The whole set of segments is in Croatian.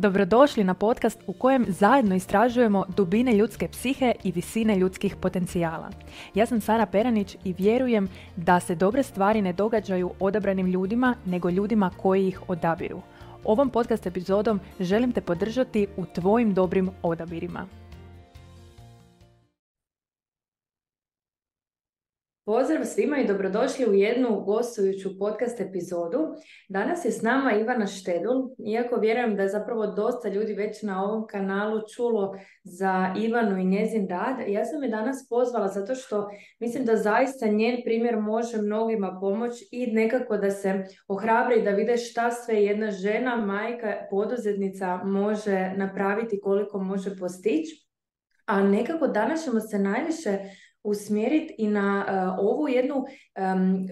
Dobrodošli na podcast u kojem zajedno istražujemo dubine ljudske psihe i visine ljudskih potencijala. Ja sam Sara Peranić i vjerujem da se dobre stvari ne događaju odabranim ljudima, nego ljudima koji ih odabiru. Ovom podcast epizodom želim te podržati u tvojim dobrim odabirima. Pozdrav svima i dobrodošli u jednu gostujuću podcast epizodu. Danas je s nama Ivana Štedul, iako vjerujem da je zapravo dosta ljudi već na ovom kanalu čulo za Ivanu i njezin rad. Ja sam je danas pozvala zato što mislim da zaista njen primjer može mnogima pomoći i nekako da se ohrabre i da vide šta sve jedna žena, majka, poduzetnica može napraviti, koliko može postići. A nekako danas ćemo se najviše usmjeriti i na uh, ovu jednu um,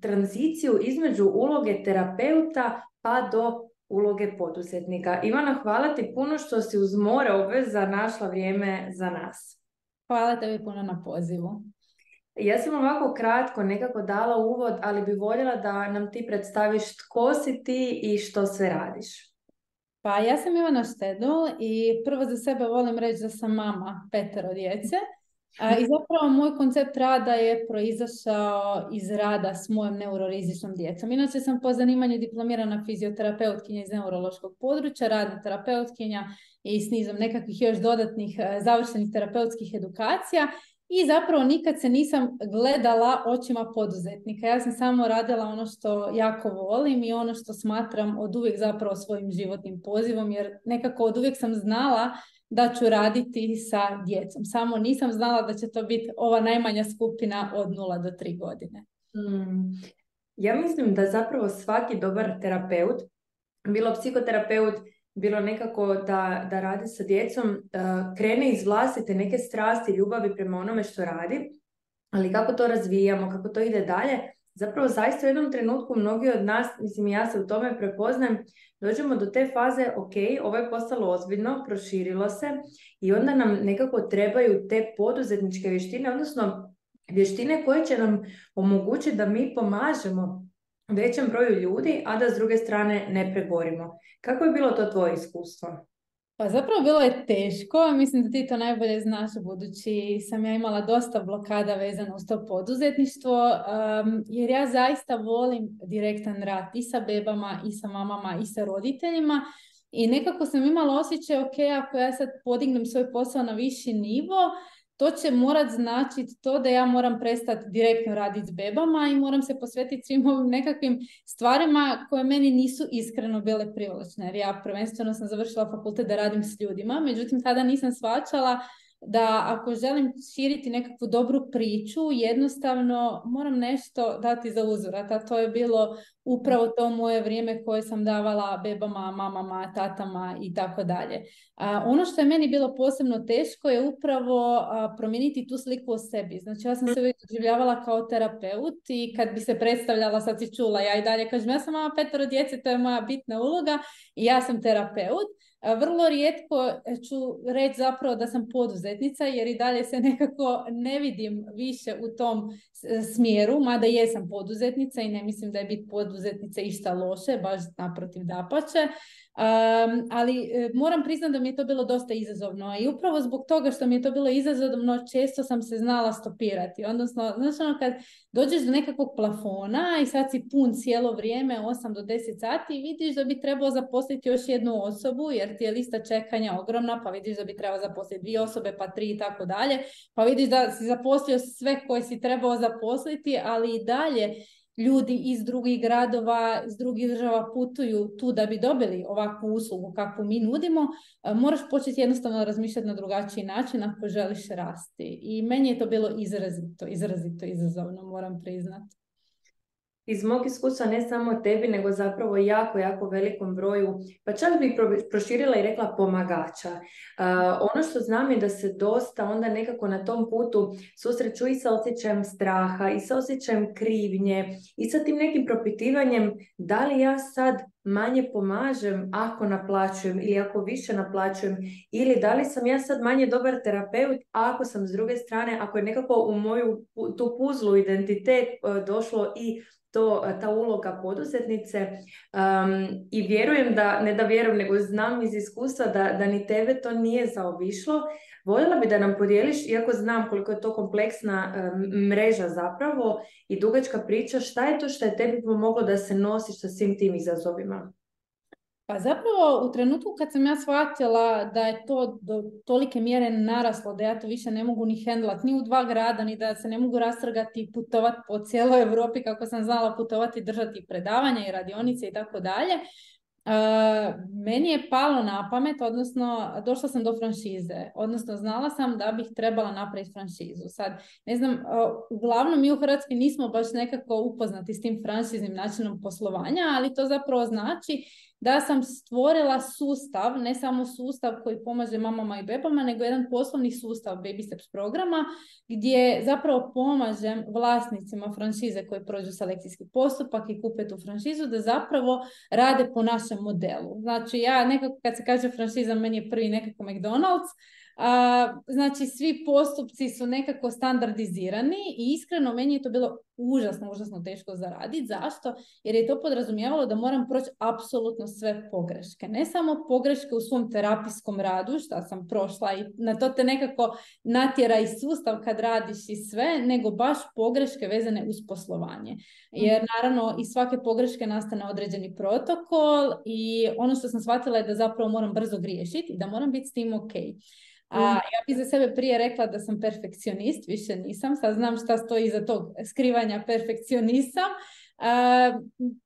tranziciju između uloge terapeuta pa do uloge poduzetnika. Ivana, hvala ti puno što si uz more obveza našla vrijeme za nas. Hvala tebi puno na pozivu. Ja sam ovako kratko nekako dala uvod, ali bi voljela da nam ti predstaviš tko si ti i što sve radiš. Pa ja sam Ivana Štedul i prvo za sebe volim reći da sam mama petero djece. I zapravo moj koncept rada je proizašao iz rada s mojom neurorizičnom djecom. Inače sam po zanimanju diplomirana fizioterapeutkinja iz neurološkog područja, radna terapeutkinja i s nizom nekakvih još dodatnih e, završenih terapeutskih edukacija i zapravo nikad se nisam gledala očima poduzetnika. Ja sam samo radila ono što jako volim i ono što smatram od uvijek zapravo svojim životnim pozivom jer nekako od uvijek sam znala da ću raditi sa djecom. Samo nisam znala da će to biti ova najmanja skupina od 0 do 3 godine. Hmm. Ja mislim da zapravo svaki dobar terapeut, bilo psihoterapeut, bilo nekako da, da radi sa djecom, uh, krene iz vlastite neke strasti, ljubavi prema onome što radi, ali kako to razvijamo, kako to ide dalje, zapravo zaista u jednom trenutku mnogi od nas, mislim ja se u tome prepoznajem, dođemo do te faze, ok, ovo je postalo ozbiljno, proširilo se i onda nam nekako trebaju te poduzetničke vještine, odnosno vještine koje će nam omogućiti da mi pomažemo većem broju ljudi, a da s druge strane ne pregorimo. Kako je bilo to tvoje iskustvo? Pa zapravo bilo je teško, mislim da ti to najbolje znaš budući sam ja imala dosta blokada vezano uz to poduzetništvo jer ja zaista volim direktan rad i sa bebama i sa mamama i sa roditeljima i nekako sam imala osjećaj ok, ako ja sad podignem svoj posao na viši nivo, to će morat značiti to da ja moram prestati direktno raditi s bebama i moram se posvetiti svim ovim nekakvim stvarima koje meni nisu iskreno bile privlačne. Jer ja prvenstveno sam završila fakultet da radim s ljudima, međutim tada nisam svačala da ako želim širiti nekakvu dobru priču, jednostavno moram nešto dati za uzvrat, a to je bilo upravo to moje vrijeme koje sam davala bebama, mamama, tatama i tako dalje. Ono što je meni bilo posebno teško je upravo promijeniti tu sliku o sebi. Znači ja sam se uvijek doživljavala kao terapeut i kad bi se predstavljala, sad si čula, ja i dalje kažem ja sam mama petero djece, to je moja bitna uloga i ja sam terapeut. Vrlo rijetko ću reći zapravo da sam poduzetnica jer i dalje se nekako ne vidim više u tom smjeru, mada jesam poduzetnica i ne mislim da je biti poduzetnica išta loše, baš naprotiv dapače. Um, ali e, moram priznati da mi je to bilo dosta izazovno i upravo zbog toga što mi je to bilo izazovno često sam se znala stopirati. Odnosno, znači ono kad dođeš do nekakvog plafona i sad si pun cijelo vrijeme 8 do 10 sati vidiš da bi trebao zaposliti još jednu osobu jer ti je lista čekanja ogromna pa vidiš da bi trebao zaposliti dvije osobe pa tri i tako dalje pa vidiš da si zaposlio sve koje si trebao zaposliti ali i dalje ljudi iz drugih gradova, iz drugih država putuju tu da bi dobili ovakvu uslugu kakvu mi nudimo, moraš početi jednostavno razmišljati na drugačiji način ako želiš rasti. I meni je to bilo izrazito, izrazito izazovno, moram priznati iz mog iskustva ne samo tebi, nego zapravo jako, jako velikom broju, pa čak bih proširila i rekla pomagača. ono što znam je da se dosta onda nekako na tom putu susreću i sa osjećajem straha, i sa osjećajem krivnje, i sa tim nekim propitivanjem da li ja sad manje pomažem ako naplaćujem ili ako više naplaćujem ili da li sam ja sad manje dobar terapeut ako sam s druge strane, ako je nekako u moju tu puzlu identitet e, došlo i to, ta uloga poduzetnice i vjerujem da, ne da vjerujem, nego znam iz iskustva da, da ni tebe to nije zaobišlo. Voljela bi da nam podijeliš, iako znam koliko je to kompleksna mreža zapravo i dugačka priča, šta je to što je tebi pomoglo da se nosiš sa svim tim izazovima? Pa zapravo u trenutku kad sam ja shvatila da je to do tolike mjere naraslo, da ja to više ne mogu ni hendlat ni u dva grada, ni da se ne mogu rastrgati i putovati po cijeloj Europi kako sam znala putovati, držati predavanja i radionice i tako dalje, meni je palo na pamet, odnosno došla sam do franšize, odnosno znala sam da bih trebala napraviti franšizu. Sad, ne znam, uglavnom mi u Hrvatskoj nismo baš nekako upoznati s tim franšiznim načinom poslovanja, ali to zapravo znači da sam stvorila sustav, ne samo sustav koji pomaže mamama i bebama, nego jedan poslovni sustav Baby Steps programa gdje zapravo pomažem vlasnicima franšize koji prođu selekcijski postupak i kupe tu franšizu da zapravo rade po našem modelu. Znači ja nekako kad se kaže franšiza meni je prvi nekako McDonald's, znači, svi postupci su nekako standardizirani i iskreno meni je to bilo užasno, užasno teško zaraditi. Zašto? Jer je to podrazumijevalo da moram proći apsolutno sve pogreške. Ne samo pogreške u svom terapijskom radu, što sam prošla i na to te nekako natjera i sustav kad radiš i sve, nego baš pogreške vezane uz poslovanje. Jer naravno i svake pogreške nastane određeni protokol i ono što sam shvatila je da zapravo moram brzo griješiti i da moram biti s tim ok. A mm. ja bih za sebe prije rekla da sam perfekcionist, više nisam, sad znam šta stoji iza tog skrivanja perfekcionisam.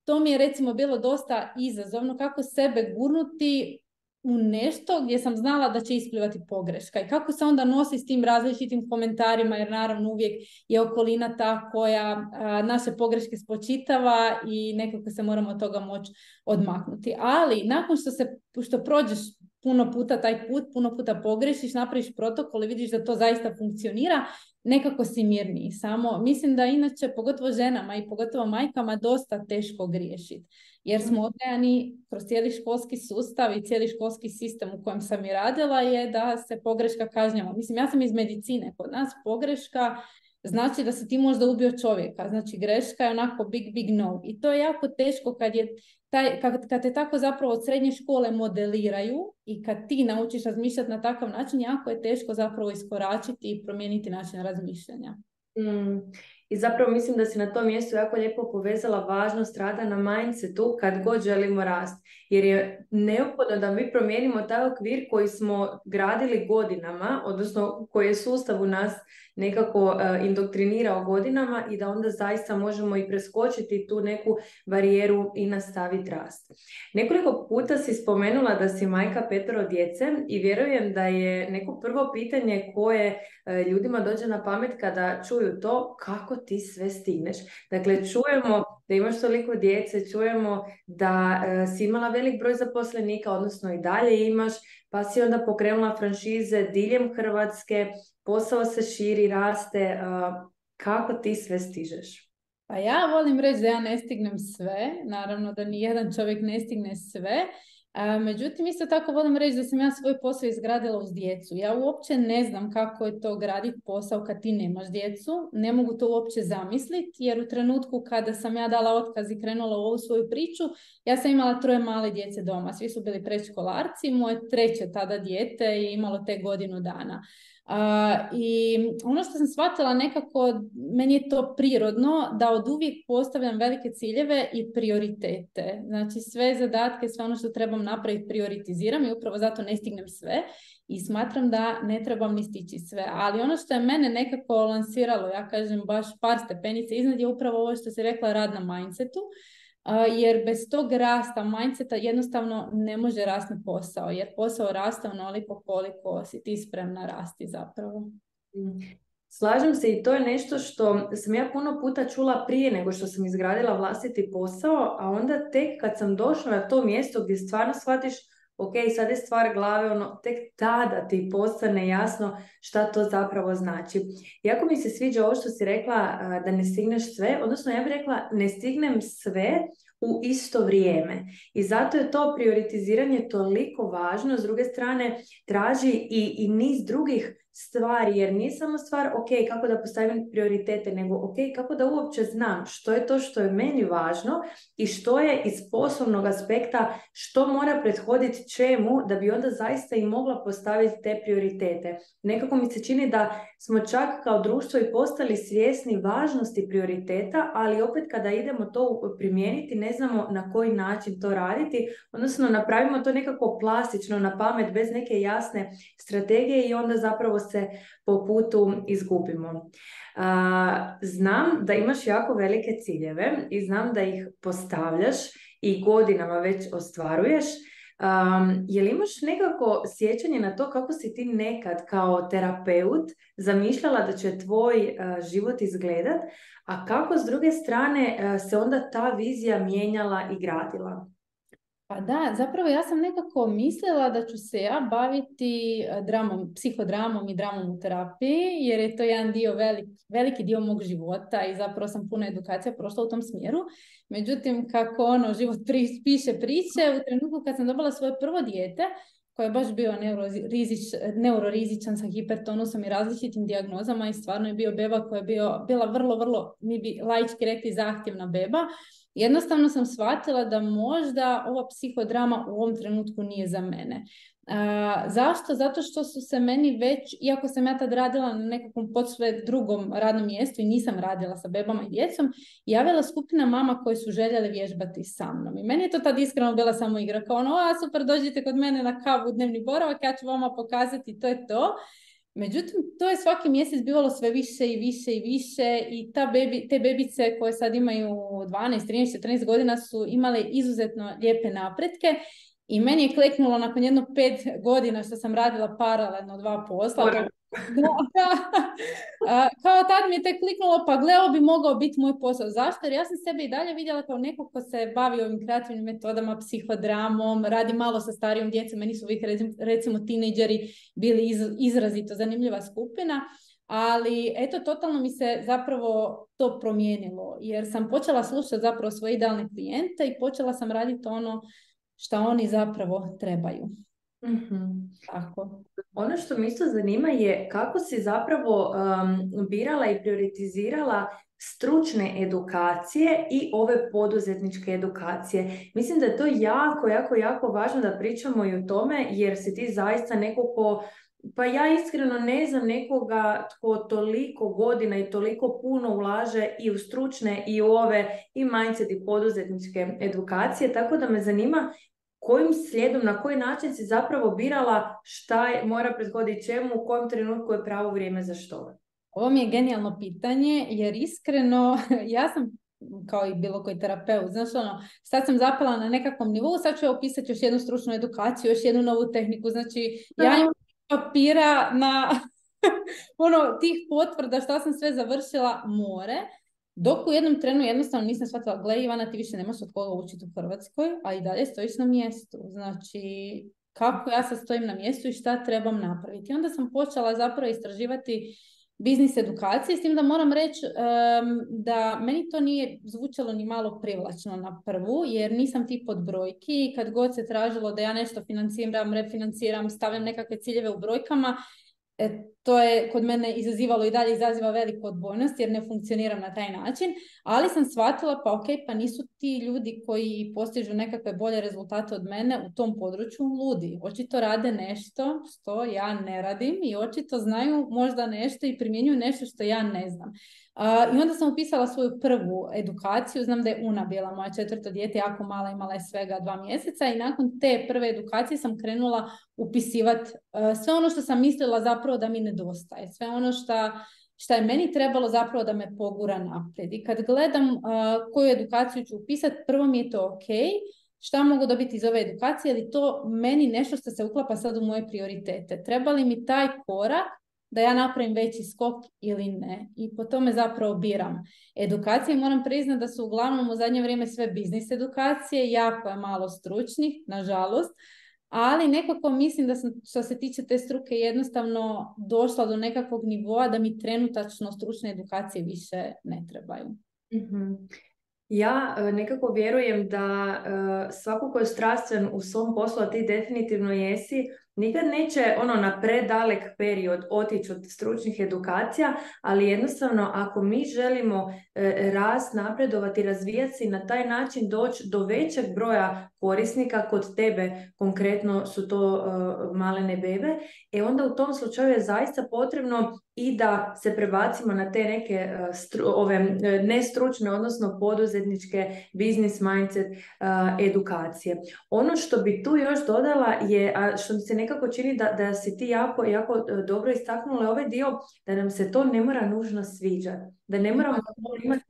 to mi je recimo bilo dosta izazovno kako sebe gurnuti u nešto gdje sam znala da će isplivati pogreška i kako se onda nosi s tim različitim komentarima jer naravno uvijek je okolina ta koja naše pogreške spočitava i nekako se moramo od toga moći odmaknuti. Ali nakon što se što prođeš puno puta taj put, puno puta pogrešiš, napraviš protokol i vidiš da to zaista funkcionira, nekako si mirniji. Samo mislim da inače, pogotovo ženama i pogotovo majkama, dosta teško griješiti. Jer smo odgajani kroz cijeli školski sustav i cijeli školski sistem u kojem sam i radila je da se pogreška kažnjava. Mislim, ja sam iz medicine. Kod nas pogreška znači da se ti možda ubio čovjeka. Znači greška je onako big, big no. I to je jako teško kad je taj, kad, kad te tako zapravo od srednje škole modeliraju i kad ti naučiš razmišljati na takav način, jako je teško zapravo iskoračiti i promijeniti način razmišljanja. Mm. I zapravo mislim da si na tom mjestu jako lijepo povezala važnost rada na mindsetu kad god želimo rasti. Jer je neophodno da mi promijenimo taj okvir koji smo gradili godinama, odnosno koji je sustav u nas nekako uh, indoktrinirao godinama i da onda zaista možemo i preskočiti tu neku barijeru i nastaviti rast. Nekoliko puta si spomenula da si majka petero djece i vjerujem da je neko prvo pitanje koje uh, ljudima dođe na pamet kada čuju to kako ti sve stigneš. Dakle, čujemo da imaš toliko djece, čujemo da uh, si imala velik broj zaposlenika, odnosno i dalje imaš, pa si onda pokrenula franšize diljem Hrvatske, posao se širi, raste, kako ti sve stižeš? Pa ja volim reći da ja ne stignem sve, naravno da ni jedan čovjek ne stigne sve, međutim, isto tako volim reći da sam ja svoj posao izgradila uz djecu. Ja uopće ne znam kako je to graditi posao kad ti nemaš djecu. Ne mogu to uopće zamisliti jer u trenutku kada sam ja dala otkaz i krenula u ovu svoju priču, ja sam imala troje male djece doma. Svi su bili predškolarci, moje treće tada dijete je imalo te godinu dana. I ono što sam shvatila nekako, meni je to prirodno da od uvijek postavljam velike ciljeve i prioritete. Znači sve zadatke, sve ono što trebam napraviti prioritiziram i upravo zato ne stignem sve i smatram da ne trebam ni stići sve. Ali ono što je mene nekako lansiralo, ja kažem baš par stepenice iznad je upravo ovo što se rekla rad na mindsetu jer bez tog rasta mindseta jednostavno ne može rasti posao, jer posao raste onoliko koliko si ti spremna rasti zapravo. Mm. Slažem se i to je nešto što sam ja puno puta čula prije nego što sam izgradila vlastiti posao, a onda tek kad sam došla na to mjesto gdje stvarno shvatiš ok, sad je stvar glave, ono, tek tada ti postane jasno šta to zapravo znači. Jako mi se sviđa ovo što si rekla da ne stigneš sve, odnosno ja bih rekla ne stignem sve u isto vrijeme. I zato je to prioritiziranje toliko važno. S druge strane, traži i, i niz drugih stvari, jer nije samo stvar, ok, kako da postavim prioritete, nego ok, kako da uopće znam što je to što je meni važno i što je iz poslovnog aspekta, što mora prethoditi čemu, da bi onda zaista i mogla postaviti te prioritete. Nekako mi se čini da smo čak kao društvo i postali svjesni važnosti prioriteta, ali opet kada idemo to primijeniti, ne znamo na koji način to raditi, odnosno napravimo to nekako plastično na pamet, bez neke jasne strategije i onda zapravo se po putu izgubimo. znam da imaš jako velike ciljeve i znam da ih postavljaš i godinama već ostvaruješ. Um, je li imaš nekako sjećanje na to kako si ti nekad kao terapeut zamišljala da će tvoj život izgledat, a kako s druge strane se onda ta vizija mijenjala i gradila? Pa da, zapravo ja sam nekako mislila da ću se ja baviti e, dramom, psihodramom i dramom u terapiji, jer je to jedan dio, velik, veliki dio mog života i zapravo sam puno edukacija prošla u tom smjeru. Međutim, kako ono, život piše priče, u trenutku kad sam dobila svoje prvo dijete, koji je baš bio neurorizič, neurorizičan sa hipertonusom i različitim dijagnozama i stvarno je bio beba koja je bio, bila vrlo, vrlo, mi bi laički rekli, zahtjevna beba. Jednostavno sam shvatila da možda ova psihodrama u ovom trenutku nije za mene. Zašto? Zato što su se meni već, iako sam ja tad radila na nekakvom podsve drugom radnom mjestu i nisam radila sa bebama i djecom, javila skupina mama koje su željele vježbati sa mnom. I meni je to tad iskreno bila samo igra. Kao ono, a super, dođite kod mene na kavu dnevni boravak, ja ću vama pokazati, to je to. Međutim, to je svaki mjesec bivalo sve više i više i više i ta bebi, te bebice koje sad imaju 12, 13, 14 godina su imale izuzetno lijepe napretke i meni je kleknulo nakon jedno pet godina što sam radila paralelno dva posla. kao tad mi je te kliknulo, pa gle, bi mogao biti moj posao. Zašto? Jer ja sam sebe i dalje vidjela kao neko ko se bavi ovim kreativnim metodama, psihodramom, radi malo sa starijom djecom. Meni su uvijek recimo tinejdžeri bili izrazito zanimljiva skupina. Ali eto, totalno mi se zapravo to promijenilo. Jer sam počela slušati zapravo svoje idealne klijente i počela sam raditi ono što oni zapravo trebaju. mm Tako. Ono što me isto zanima je kako si zapravo um, birala i prioritizirala stručne edukacije i ove poduzetničke edukacije. Mislim da je to jako, jako, jako važno da pričamo i o tome jer si ti zaista neko ko pa ja iskreno ne znam nekoga tko toliko godina i toliko puno ulaže i u stručne i u ove i mindset i poduzetničke edukacije, tako da me zanima kojim slijedom, na koji način si zapravo birala šta je, mora prethoditi čemu, u kojem trenutku je pravo vrijeme za što? Ovo mi je genijalno pitanje, jer iskreno, ja sam kao i bilo koji terapeut, znaš ono, sad sam zapala na nekakvom nivou, sad ću opisati još jednu stručnu edukaciju, još jednu novu tehniku, znači ja imam papira na ono, tih potvrda šta sam sve završila more, dok u jednom trenu jednostavno nisam shvatila, gle Ivana, ti više nemaš od koga učiti u Hrvatskoj, a i dalje stojiš na mjestu. Znači, kako ja sad stojim na mjestu i šta trebam napraviti. Onda sam počela zapravo istraživati biznis edukacije, s tim da moram reći da meni to nije zvučalo ni malo privlačno na prvu, jer nisam tip od brojki i kad god se tražilo da ja nešto financiram, refinanciram, stavljam nekakve ciljeve u brojkama, E, to je kod mene izazivalo i dalje izaziva veliku odbojnost jer ne funkcioniram na taj način, ali sam shvatila pa ok, pa nisu ti ljudi koji postižu nekakve bolje rezultate od mene u tom području ludi. Očito rade nešto što ja ne radim i očito znaju možda nešto i primjenjuju nešto što ja ne znam. I onda sam upisala svoju prvu edukaciju, znam da je Una bila moja četvrto dijete, jako mala, imala je svega dva mjeseca i nakon te prve edukacije sam krenula upisivati sve ono što sam mislila zapravo da mi nedostaje, sve ono što šta je meni trebalo zapravo da me pogura naprijed. I kad gledam koju edukaciju ću upisati, prvo mi je to ok, šta mogu dobiti iz ove edukacije, ali to meni nešto što se uklapa sad u moje prioritete. Treba li mi taj korak da ja napravim veći skok ili ne. I po tome zapravo biram. Edukacije moram priznati da su uglavnom u zadnje vrijeme sve biznis edukacije, jako je malo stručnih, nažalost, ali nekako mislim da sam što se tiče te struke jednostavno došla do nekakvog nivoa da mi trenutačno stručne edukacije više ne trebaju. mm Ja e, nekako vjerujem da e, svako ko je strastven u svom poslu, a ti definitivno jesi, nikad neće ono na predalek period otići od stručnih edukacija, ali jednostavno ako mi želimo e, rast, napredovati, razvijati se i na taj način doći do većeg broja korisnika kod tebe, konkretno su to uh, malene bebe, e onda u tom slučaju je zaista potrebno i da se prebacimo na te neke uh, ove nestručne, odnosno poduzetničke business mindset edukacije. Ono što bi tu još dodala je, a što mi se nekako čini da, da si ti jako, jako dobro istaknula ovaj dio, da nam se to ne mora nužno sviđati. Da ne moramo imati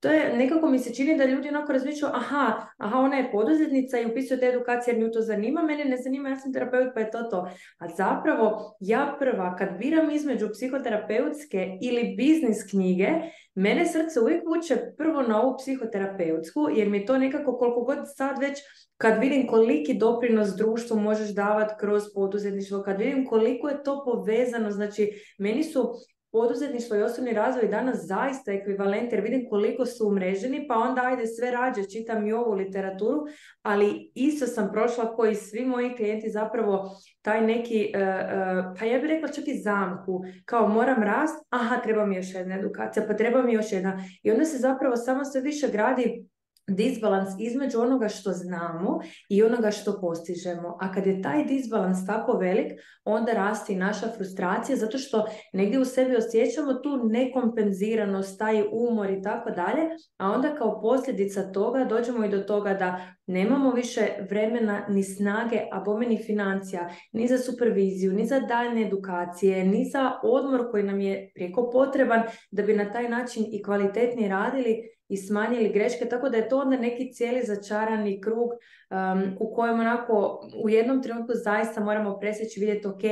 to je, nekako mi se čini da ljudi onako razmišljaju, aha, aha, ona je poduzetnica i upisuje te edukacije jer nju to zanima, mene ne zanima, ja sam terapeut pa je to to. A zapravo ja prva, kad biram između psihoterapeutske ili biznis knjige, mene srce uvijek vuče prvo na ovu psihoterapeutsku, jer mi je to nekako koliko god sad već kad vidim koliki doprinos društvu možeš davati kroz poduzetništvo, kad vidim koliko je to povezano, znači meni su poduzetništvo i osobni razvoj danas zaista ekvivalent jer vidim koliko su umreženi, pa onda ajde sve rađe, čitam i ovu literaturu, ali isto sam prošla koji svi moji klijenti zapravo taj neki, uh, uh, pa ja bih rekla čak i zamku, kao moram rast, aha, treba mi još jedna edukacija, pa treba mi još jedna. I onda se zapravo samo sve više gradi disbalans između onoga što znamo i onoga što postižemo. A kad je taj disbalans tako velik, onda rasti naša frustracija zato što negdje u sebi osjećamo tu nekompenziranost, taj umor i tako dalje, a onda kao posljedica toga dođemo i do toga da nemamo više vremena ni snage, a bome ni financija, ni za superviziju, ni za daljne edukacije, ni za odmor koji nam je prijeko potreban da bi na taj način i kvalitetnije radili i smanjili greške, tako da je to onda neki cijeli začarani krug um, u kojem onako u jednom trenutku zaista moramo presjeći vidjeti ok,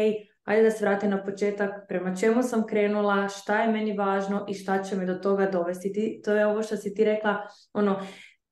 ajde da se vratim na početak, prema čemu sam krenula, šta je meni važno i šta će me do toga dovesti. to je ovo što si ti rekla, ono,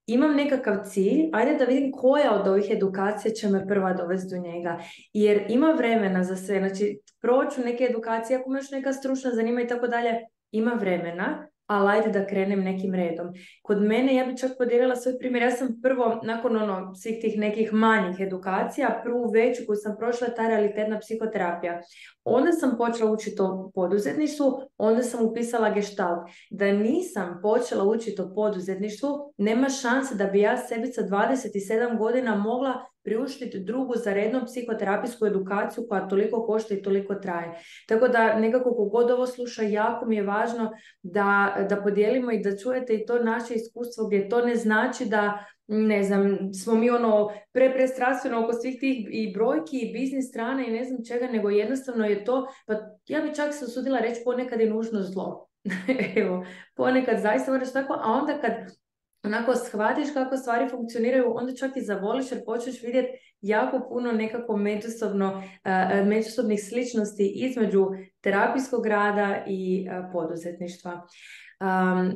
imam nekakav cilj, ajde da vidim koja od ovih edukacija će me prva dovesti do njega. Jer ima vremena za sve, znači proću neke edukacije, ako još neka stručna zanima i tako dalje, ima vremena, ali ajde da krenem nekim redom. Kod mene, ja bi čak podijelila svoj primjer, ja sam prvo, nakon ono, svih tih nekih manjih edukacija, prvu veću koju sam prošla, ta realitetna psihoterapija. Onda sam počela učiti o poduzetništvu, onda sam upisala gestalt. Da nisam počela učiti o poduzetništvu, nema šanse da bi ja sebi sa 27 godina mogla priuštiti drugu za rednom psihoterapijsku edukaciju koja toliko košta i toliko traje. Tako da nekako kogod ovo sluša, jako mi je važno da, da podijelimo i da čujete i to naše iskustvo gdje to ne znači da ne znam, smo mi ono pre, prestrastveno oko svih tih i brojki i biznis strane i ne znam čega, nego jednostavno je to, pa ja bi čak se usudila reći ponekad je nužno zlo. Evo, ponekad zaista moraš tako, a onda kad onako shvatiš kako stvari funkcioniraju, onda čak i zavoliš jer počneš vidjeti jako puno nekako međusobno, međusobnih sličnosti između terapijskog rada i poduzetništva. Um,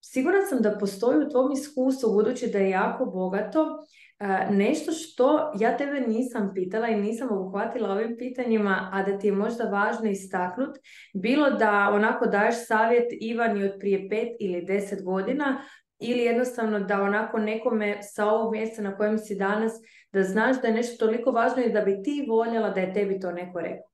sigurna sam da postoji u tvom iskustvu, budući da je jako bogato, nešto što ja tebe nisam pitala i nisam obuhvatila ovim pitanjima, a da ti je možda važno istaknut, bilo da onako daješ savjet Ivani od prije pet ili deset godina, ili jednostavno da onako nekome sa ovog mjesta na kojem si danas, da znaš da je nešto toliko važno i da bi ti voljela da je tebi to neko rekao.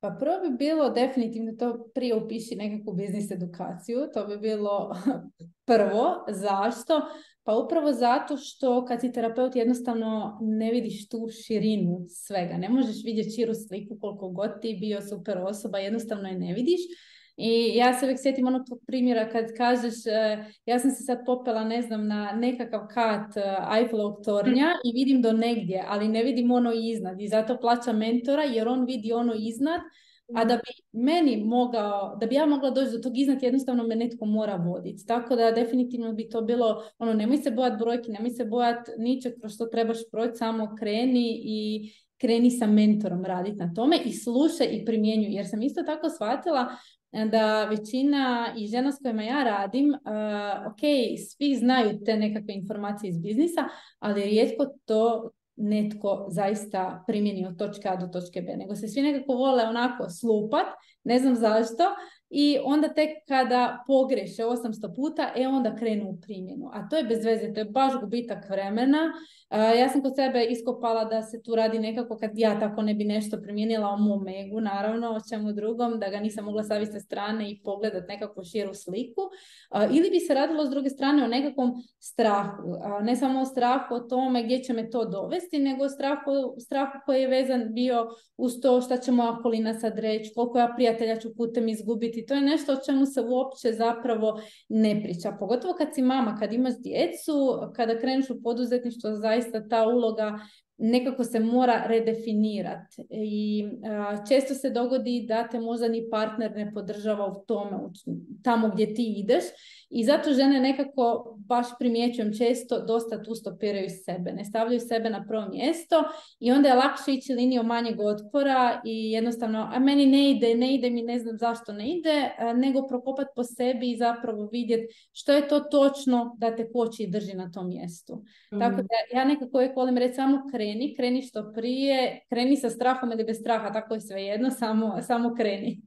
Pa prvo bi bilo definitivno to prije upiši nekakvu biznis edukaciju, to bi bilo prvo. Zašto? Pa upravo zato što kad si terapeut jednostavno ne vidiš tu širinu svega. Ne možeš vidjeti širu sliku koliko god ti bio super osoba, jednostavno je ne vidiš. I ja se uvijek sjetim onog tvog primjera kad kažeš e, ja sam se sad popela ne znam na nekakav kat uh, Eiffelovog tornja i vidim do negdje, ali ne vidim ono iznad i zato plaćam mentora jer on vidi ono iznad a da bi meni mogao, da bi ja mogla doći do tog iznad, jednostavno me netko mora voditi. Tako da definitivno bi to bilo, ono, nemoj se bojati brojki, nemoj se bojati ničeg kroz što trebaš proći, samo kreni i kreni sa mentorom raditi na tome i slušaj i primjenjuj. Jer sam isto tako shvatila da većina i žena s kojima ja radim, uh, ok, svi znaju te nekakve informacije iz biznisa, ali rijetko to netko zaista primjeni od točke A do točke B, nego se svi nekako vole onako slupat, ne znam zašto, i onda tek kada pogreše 800 puta, e onda krenu u primjenu. A to je bez veze, to je baš gubitak vremena ja sam kod sebe iskopala da se tu radi nekako kad ja tako ne bi nešto primijenila u mom egu, naravno, o čemu drugom, da ga nisam mogla staviti sa strane i pogledat nekakvu širu sliku. ili bi se radilo s druge strane o nekakvom strahu. ne samo o strahu o tome gdje će me to dovesti, nego o strahu, strahu koji je vezan bio uz to šta će moja okolina sad reći, koliko ja prijatelja ću putem izgubiti. To je nešto o čemu se uopće zapravo ne priča. Pogotovo kad si mama, kad imaš djecu, kada kreneš u poduzetništvo, zaista ta uloga nekako se mora redefinirati i često se dogodi da te možda ni partner ne podržava u tome, tamo gdje ti ideš i zato žene nekako, baš primjećujem često, dosta tu stopiraju sebe, ne stavljaju sebe na prvo mjesto i onda je lakše ići linijom manjeg otpora i jednostavno, a meni ne ide, ne ide mi, ne znam zašto ne ide, nego prokopati po sebi i zapravo vidjeti što je to točno da te koči i drži na tom mjestu. Tako mhm. da ja nekako uvijek volim reći samo kreni, kreni što prije, kreni sa strahom ili bez straha, tako je sve jedno, samo, samo kreni.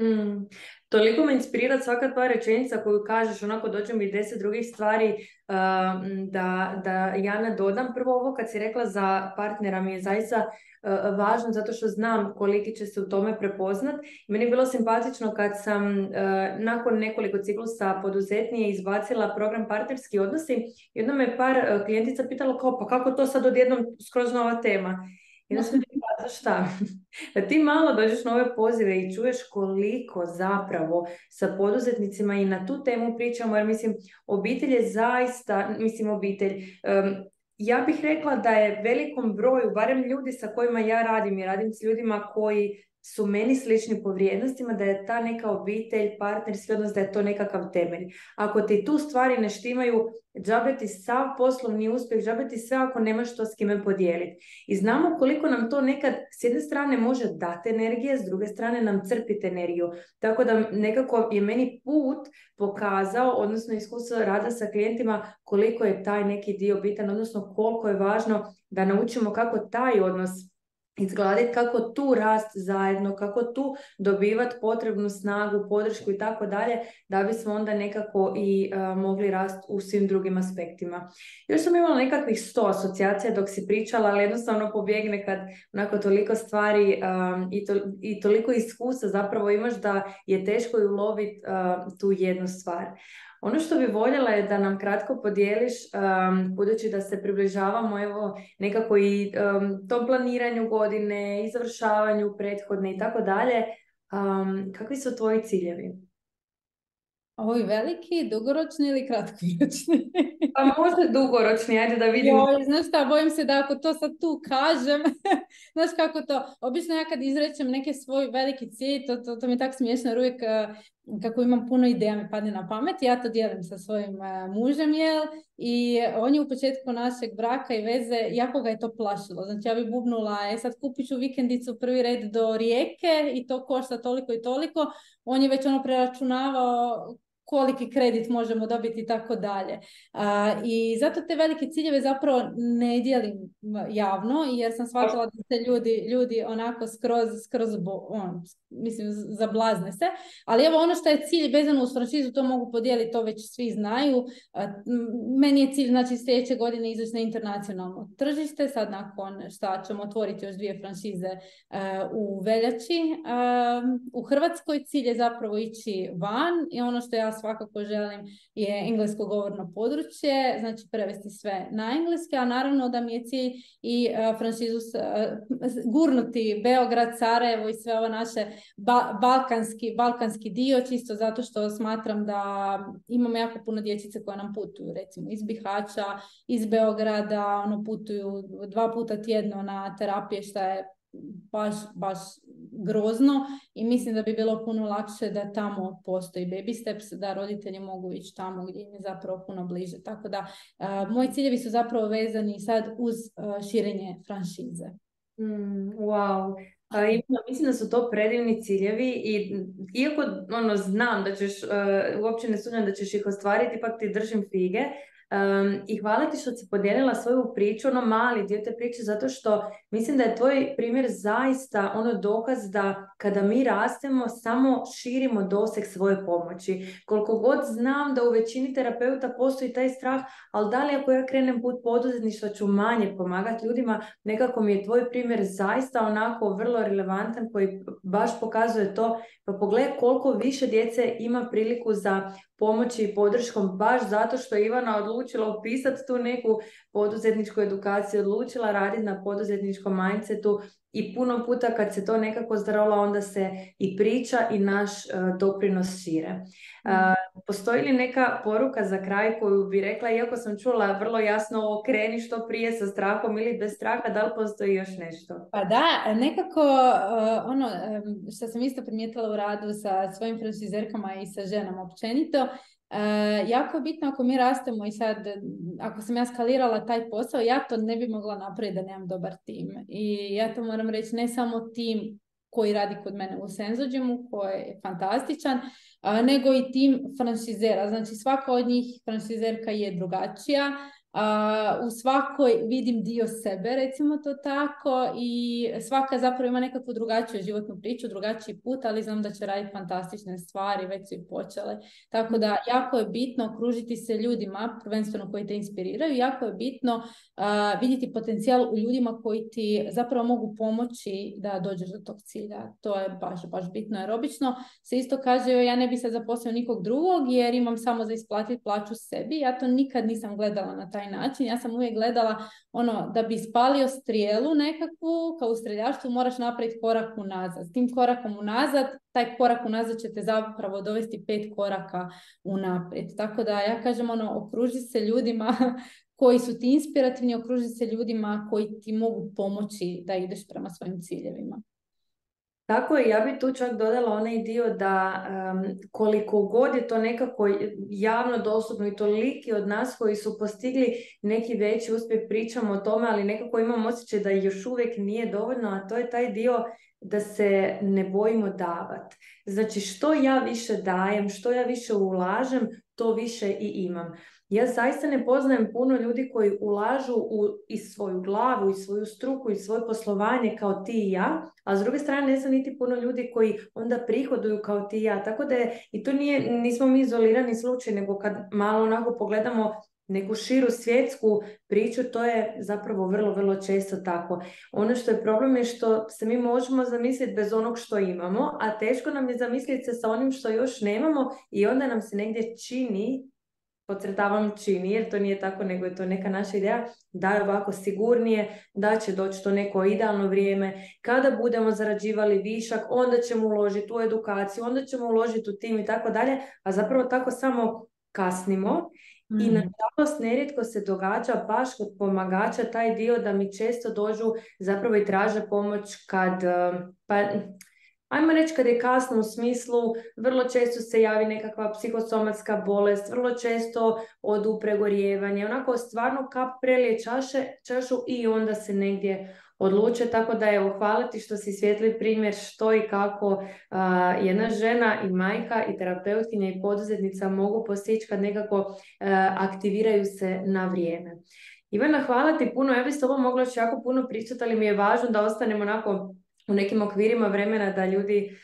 Mm. Toliko me inspirira svaka tvoja rečenica koju kažeš, onako dođe mi deset drugih stvari um, da, da ja dodam. Prvo ovo kad si rekla za partnera mi je zaista uh, važno zato što znam koliki će se u tome prepoznat. Meni je bilo simpatično kad sam uh, nakon nekoliko ciklusa poduzetnije izbacila program partnerski odnosi. Jedno me par uh, klijentica pitalo kao pa kako to sad odjednom skroz nova tema. I onda sam rekla, šta? Da ti malo dođeš na ove pozive i čuješ koliko zapravo sa poduzetnicima i na tu temu pričamo, jer mislim, obitelj je zaista, mislim obitelj, ja bih rekla da je velikom broju, barem ljudi sa kojima ja radim i radim s ljudima koji su meni slični po vrijednostima, da je ta neka obitelj, partnerski odnos, da je to nekakav temelj. Ako ti tu stvari ne štimaju, džabe ti sav poslovni uspjeh, džabe ti sve ako nemaš to s kime podijeliti. I znamo koliko nam to nekad s jedne strane može dati energije, s druge strane nam crpiti energiju. Tako da nekako je meni put pokazao, odnosno iskustvo rada sa klijentima, koliko je taj neki dio bitan, odnosno koliko je važno da naučimo kako taj odnos izgledati, kako tu rast zajedno, kako tu dobivati potrebnu snagu, podršku i tako dalje, da bismo onda nekako i mogli rast u svim drugim aspektima. Još sam imala nekakvih sto asocijacija dok si pričala, ali jednostavno pobjegne kad onako toliko stvari i, to, i toliko iskustva zapravo imaš da je teško i uloviti tu jednu stvar. Ono što bi voljela je da nam kratko podijeliš, um, budući da se približavamo evo nekako i um, tom planiranju godine, izvršavanju prethodne i tako dalje, kakvi su tvoji ciljevi? Ovi veliki, dugoročni ili kratkoročni? pa možda dugoročni, ajde da vidimo. Joj, znaš šta, bojim se da ako to sad tu kažem, znaš kako to, obično ja kad izrečem neke svoj veliki cilj, to, to, to mi je tako smiješno, jer uvijek kako imam puno ideja mi padne na pamet, ja to dijelim sa svojim mužem, jel? I on je u početku našeg braka i veze, jako ga je to plašilo. Znači ja bi bubnula, e sad kupit ću vikendicu prvi red do rijeke i to košta toliko i toliko. On je već ono preračunavao koliki kredit možemo dobiti i tako dalje. I zato te velike ciljeve zapravo ne dijelim javno jer sam shvatila da se ljudi, ljudi onako skroz, skroz on, mislim, zablazne se. Ali evo ono što je cilj vezano uz franšizu, to mogu podijeliti, to već svi znaju. Meni je cilj, znači, sljedeće godine izaći na internacionalno tržište, sad nakon šta ćemo otvoriti još dvije franšize u veljači. U Hrvatskoj cilj je zapravo ići van i ono što ja svakako želim je englesko govorno područje, znači prevesti sve na engleski, a naravno da mi je cilj i franšizu gurnuti Beograd, Sarajevo i sve ovo naše balkanski, balkanski dio, čisto zato što smatram da imamo jako puno dječice koje nam putuju, recimo iz Bihaća, iz Beograda, ono putuju dva puta tjedno na terapije, što je baš, baš grozno i mislim da bi bilo puno lakše da tamo postoji baby steps, da roditelji mogu ići tamo gdje im je zapravo puno bliže. Tako da moji ciljevi su zapravo vezani sad uz širenje franšize. Mm, wow, mislim da su to predivni ciljevi i iako ono, znam da ćeš, uh, uopće ne sumnjam da ćeš ih ostvariti, ipak ti držim fige. I hvala ti što si podijelila svoju priču, ono mali dio te priče, zato što mislim da je tvoj primjer zaista ono dokaz da kada mi rastemo, samo širimo doseg svoje pomoći. Koliko god znam da u većini terapeuta postoji taj strah, ali da li ako ja krenem put poduzetništva ću manje pomagati ljudima, nekako mi je tvoj primjer zaista onako vrlo relevantan koji baš pokazuje to, pa pogledaj koliko više djece ima priliku za pomoći i podrškom baš zato što Ivana odlučila upisati tu neku poduzetničku edukaciju, odlučila raditi na poduzetničkom mindsetu i puno puta kad se to nekako zdarola onda se i priča i naš uh, doprinos šire. Uh, postoji li neka poruka za kraj koju bi rekla, iako sam čula vrlo jasno kreni što prije sa strahom ili bez straha, da li postoji još nešto? Pa da, nekako uh, ono što sam isto primijetila u radu sa svojim francizerkama i sa ženama općenito, E, jako je bitno ako mi rastemo i sad, ako sam ja skalirala taj posao, ja to ne bi mogla napraviti da nemam dobar tim. I ja to moram reći, ne samo tim koji radi kod mene u Senzođemu, koji je fantastičan, nego i tim franšizera. Znači svaka od njih franšizerka je drugačija, u svakoj vidim dio sebe, recimo to tako, i svaka zapravo ima nekakvu drugačiju životnu priču, drugačiji put, ali znam da će raditi fantastične stvari, već su i počele. Tako da jako je bitno okružiti se ljudima, prvenstveno koji te inspiriraju, jako je bitno vidjeti potencijal u ljudima koji ti zapravo mogu pomoći da dođeš do tog cilja. To je baš, baš bitno, jer obično se isto kaže, ja ne bi sad zaposlio nikog drugog jer imam samo za isplatiti plaću sebi. Ja to nikad nisam gledala na taj način. Ja sam uvijek gledala ono da bi spalio strijelu nekakvu, kao u streljaštvu moraš napraviti korak unazad. S tim korakom unazad, taj korak unazad će te zapravo dovesti pet koraka unaprijed. Tako da ja kažem ono, okruži se ljudima koji su ti inspirativni, okruži se ljudima koji ti mogu pomoći da ideš prema svojim ciljevima. Tako je, ja bi tu čak dodala onaj dio da koliko god je to nekako javno dostupno i toliki od nas koji su postigli neki veći uspjeh pričamo o tome, ali nekako imam osjećaj da još uvijek nije dovoljno, a to je taj dio da se ne bojimo davati. Znači što ja više dajem, što ja više ulažem, to više i imam. Ja zaista ne poznajem puno ljudi koji ulažu u, i svoju glavu, i svoju struku, i svoje poslovanje kao ti i ja, a s druge strane ne znam niti puno ljudi koji onda prihoduju kao ti i ja. Tako da je, i to nije, nismo mi izolirani slučaj, nego kad malo onako pogledamo neku širu svjetsku priču, to je zapravo vrlo, vrlo često tako. Ono što je problem je što se mi možemo zamisliti bez onog što imamo, a teško nam je zamisliti se sa onim što još nemamo i onda nam se negdje čini podcrtavam čini, jer to nije tako, nego je to neka naša ideja, da je ovako sigurnije, da će doći to neko idealno vrijeme, kada budemo zarađivali višak, onda ćemo uložiti u edukaciju, onda ćemo uložiti u tim i tako dalje, a zapravo tako samo kasnimo i mm. nažalost nerijetko se događa baš kod pomagača taj dio da mi često dođu zapravo i traže pomoć kad, pa ajmo reći kad je kasno u smislu, vrlo često se javi nekakva psihosomatska bolest, vrlo često odu pregorjevanje, onako stvarno kap prelije čaše, čašu i onda se negdje odluče, tako da evo hvala ti što si svijetli primjer što i kako jedna žena i majka i terapeutkinja i poduzetnica mogu postići kad nekako aktiviraju se na vrijeme. Ivana, hvala ti puno, ja bi s tobom mogla još jako puno pričati, ali mi je važno da ostanemo onako u nekim okvirima vremena da ljudi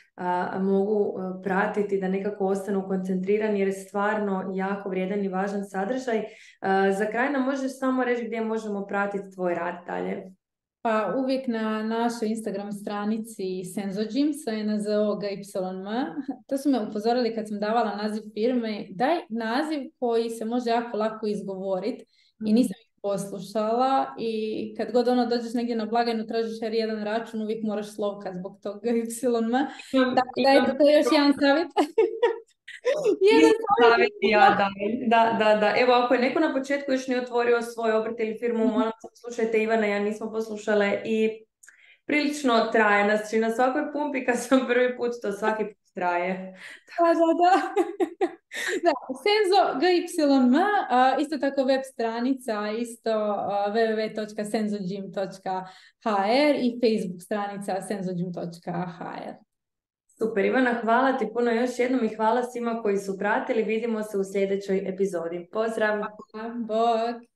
mogu pratiti, da nekako ostanu koncentrirani jer je stvarno jako vrijedan i važan sadržaj. za kraj nam možeš samo reći gdje možemo pratiti tvoj rad dalje. Pa uvijek na našoj Instagram stranici Senzogym sa NZOGYM. To su me upozorili kad sam davala naziv firme. Daj naziv koji se može jako lako izgovoriti i mhm. nisam poslušala i kad god ono dođeš negdje na blagajnu tražiš jer jedan račun uvijek moraš slovka zbog toga y Tako da je to još jedan savjet. jedan savjet ja da, da, da. Evo ako je neko na početku još ne otvorio svoj obrt ili firmu, molim se slušajte Ivana, ja nismo poslušale i prilično traje. Znači na svakoj pumpi kad sam prvi put, to svaki put traje. Da, da, da. da Senzo GYM, isto tako web stranica, isto www.senzogym.hr i Facebook stranica senzogym.hr. Super, Ivana, hvala ti puno još jednom i hvala svima koji su pratili. Vidimo se u sljedećoj epizodi. Pozdrav! Bog!